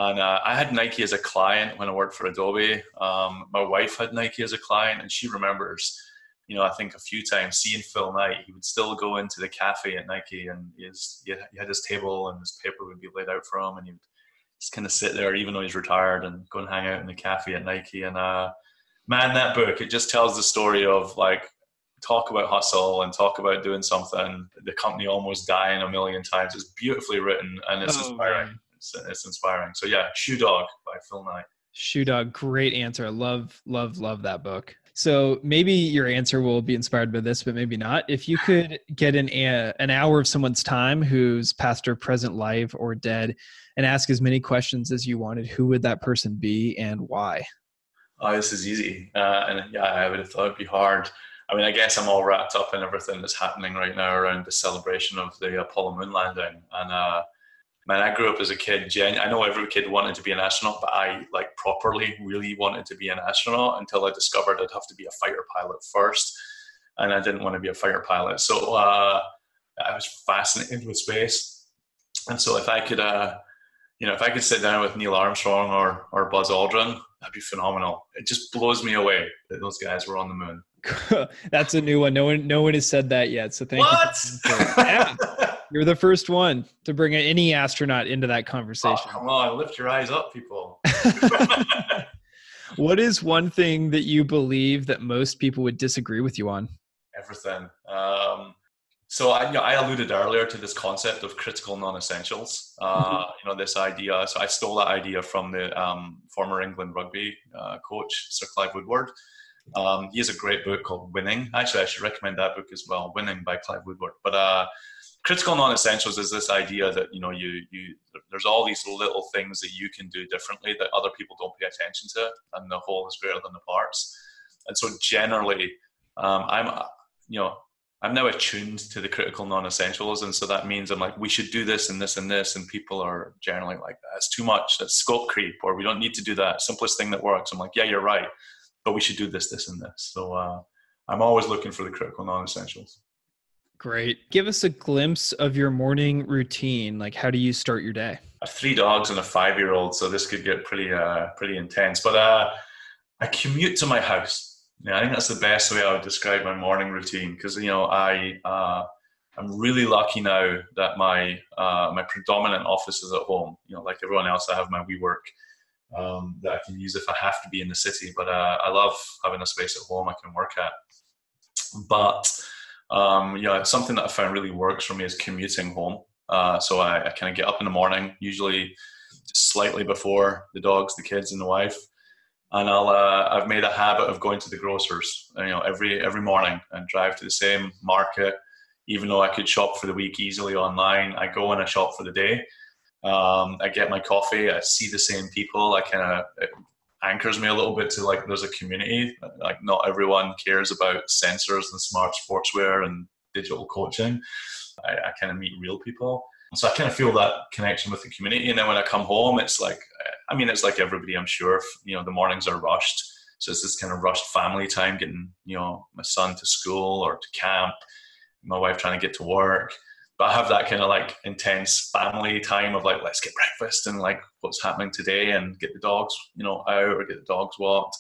And uh, I had Nike as a client when I worked for Adobe. Um, my wife had Nike as a client, and she remembers, you know, I think a few times seeing Phil Knight. He would still go into the cafe at Nike, and his, he had his table, and his paper would be laid out for him, and he would just kind of sit there, even though he's retired, and go and hang out in the cafe at Nike. And uh, man, that book it just tells the story of like talk about hustle and talk about doing something. The company almost dying a million times. It's beautifully written and it's Oh, inspiring. man. It's, it's inspiring. So yeah, Shoe Dog by Phil Knight. Shoe Dog, great answer. I love, love, love that book. So maybe your answer will be inspired by this, but maybe not. If you could get an a, an hour of someone's time who's past or present, live or dead, and ask as many questions as you wanted, who would that person be and why? Oh, this is easy. Uh, and yeah, I would have thought it'd be hard. I mean, I guess I'm all wrapped up in everything that's happening right now around the celebration of the Apollo moon landing. And uh, man, I grew up as a kid. Gen- I know every kid wanted to be an astronaut, but I like properly really wanted to be an astronaut until I discovered I'd have to be a fighter pilot first, and I didn't want to be a fighter pilot. So uh, I was fascinated with space, and so if I could, uh, you know, if I could sit down with Neil Armstrong or or Buzz Aldrin, that'd be phenomenal. It just blows me away that those guys were on the moon. That's a new one. No one, no one has said that yet. So thank What? you. Yeah, you're the first one to bring any astronaut into that Oh, conversation. come on, lift your eyes up, people. what is one thing that you believe that most people would disagree with you on? Everything. Um, so I, you know, I alluded earlier to this concept of critical non-essentials. Uh, You know, this idea. So I stole that idea from the um, former England rugby uh, coach, Sir Clive Woodward. Um, he has a great book called Winning. Actually, I should recommend that book as well, Winning by Clive Woodward. But uh, critical non-essentials is this idea that you know you you there's all these little things that you can do differently that other people don't pay attention to, and the whole is greater than the parts. And so generally, um, I'm you know I'm now attuned to the critical non-essentials, and so that means I'm like we should do this and this and this, and people are generally like that's too much, that's scope creep, or we don't need to do that. Simplest thing that works. I'm like yeah, you're right, but we should do this, this, and this. So uh, I'm always looking for the critical non-essentials. Great. Give us a glimpse of your morning routine. Like, how do you start your day? I have three dogs and a five-year-old, so this could get pretty uh, pretty intense. But uh, I commute to my house. Yeah, I think that's the best way I would describe my morning routine because you know I uh, I'm really lucky now that my uh, my predominant office is at home. You know, like everyone else, I have my WeWork um, that I can use if I have to be in the city. But uh, I love having a space at home I can work at. But um, yeah, something that I found really works for me is commuting home. Uh, so I, I kind of get up in the morning, usually slightly before the dogs, the kids, and the wife, and I'll uh, I've made a habit of going to the grocers, you know, every every morning and drive to the same market. Even though I could shop for the week easily online, I go and I shop for the day. Um, I get my coffee. I see the same people. I kind of anchors me a little bit to like there's a community. Like not everyone cares about sensors and smart sportswear and digital coaching. I, I kind of meet real people. So I kind of feel that connection with the community. And then when I come home, it's like, I mean, it's like everybody, I'm sure, you know, the mornings are rushed. So it's this kind of rushed family time, getting, you know, my son to school or to camp, my wife trying to get to work. But I have that kind of like intense family time of like, let's get breakfast and like what's happening today and get the dogs, you know, out or get the dogs walked.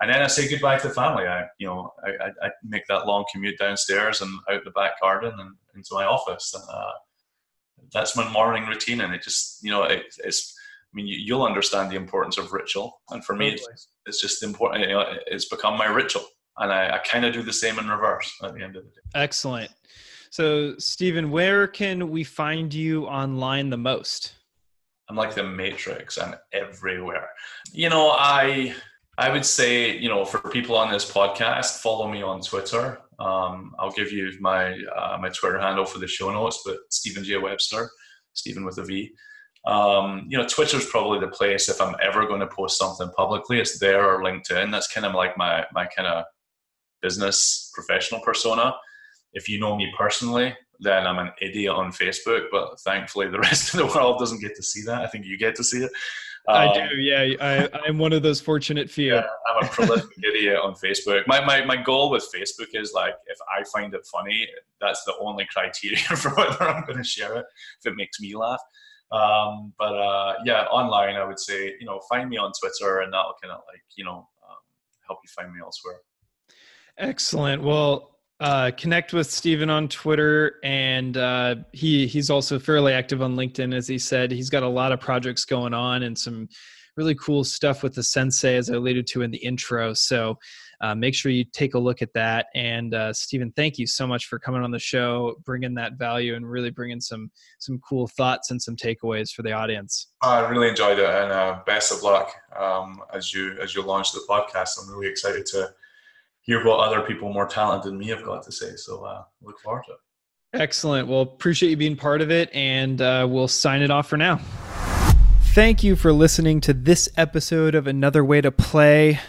And then I say goodbye to the family. I, you know, I, I, I make that long commute downstairs and out the back garden and into my office. And, uh, that's my morning routine and it just you know it, it's i mean you, you'll understand the importance of ritual and for me it's, it's just important you know it's become my ritual and i, I kind of do the same in reverse at the end of the day Excellent. So, Stephen, where can we find you online the most? I'm like the Matrix. I'm everywhere. You know, I I would say, you know, for people on this podcast, follow me on Twitter. Um, I'll give you my uh, my Twitter handle for the show notes, but Stephen J Webster, Stephen with a V. Um, you know, Twitter's probably the place if I'm ever going to post something publicly. It's there or LinkedIn. That's kind of like my my kind of business professional persona. If you know me personally, then I'm an idiot on Facebook. But thankfully, the rest of the world doesn't get to see that. I think you get to see it. Um, I do, yeah. I, I'm one of those fortunate few. Yeah, I'm a prolific idiot on Facebook. My, my my goal with Facebook is like if I find it funny, that's the only criteria for whether I'm going to share it. If it makes me laugh. Um, but uh, yeah, online, I would say you know find me on Twitter, and that'll kind of like you know um, help you find me elsewhere. Excellent. Well, uh, connect with Stephen on Twitter, and uh, he he's also fairly active on LinkedIn. As he said, he's got a lot of projects going on and some really cool stuff with Asensei, as I alluded to in the intro. So uh, make sure you take a look at that. And uh, Stephen, thank you so much for coming on the show, bringing that value, and really bringing some some cool thoughts and some takeaways for the audience. I really enjoyed it, and uh, best of luck um, as you as you launch the podcast. I'm really excited to hear what other people more talented than me have got to say. So uh, look forward to it. Excellent. Well, appreciate you being part of it, and uh, we'll sign it off for now. Thank you for listening to this episode of Another Way to Play.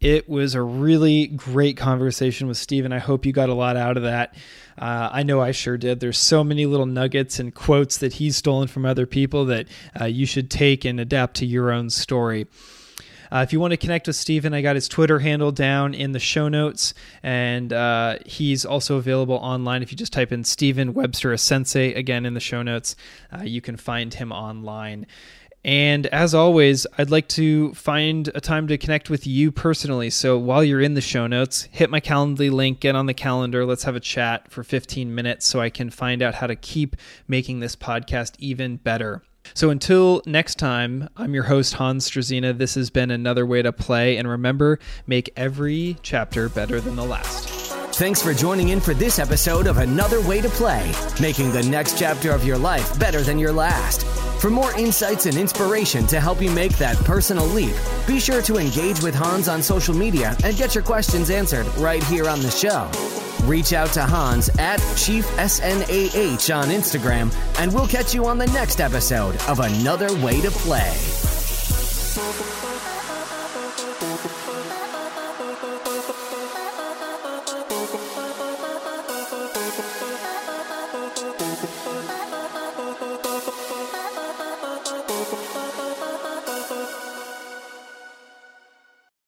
It was a really great conversation with Stephen. I hope you got a lot out of that. Uh, I know I sure did. There's so many little nuggets and quotes that he's stolen from other people that uh, you should take and adapt to your own story. Uh, if you want to connect with Stephen, I got his Twitter handle down in the show notes, and uh, he's also available online. If you just type in Stephen Webster, Asensei, again in the show notes, uh, you can find him online. And as always, I'd like to find a time to connect with you personally. So while you're in the show notes, hit my Calendly link, get on the calendar. Let's have a chat for 15 minutes so I can find out how to keep making this podcast even better. So until next time, I'm your host, Hans Struzyna. This has been another way to play. And remember, make every chapter better than the last. Thanks for joining in for this episode of Another Way to Play, making the next chapter of your life better than your last. For more insights and inspiration to help you make that personal leap, be sure to engage with Hans on social media and get your questions answered right here on the show. Reach out to Hans at Chief SNAH on Instagram, and we'll catch you on the next episode of Another Way to Play.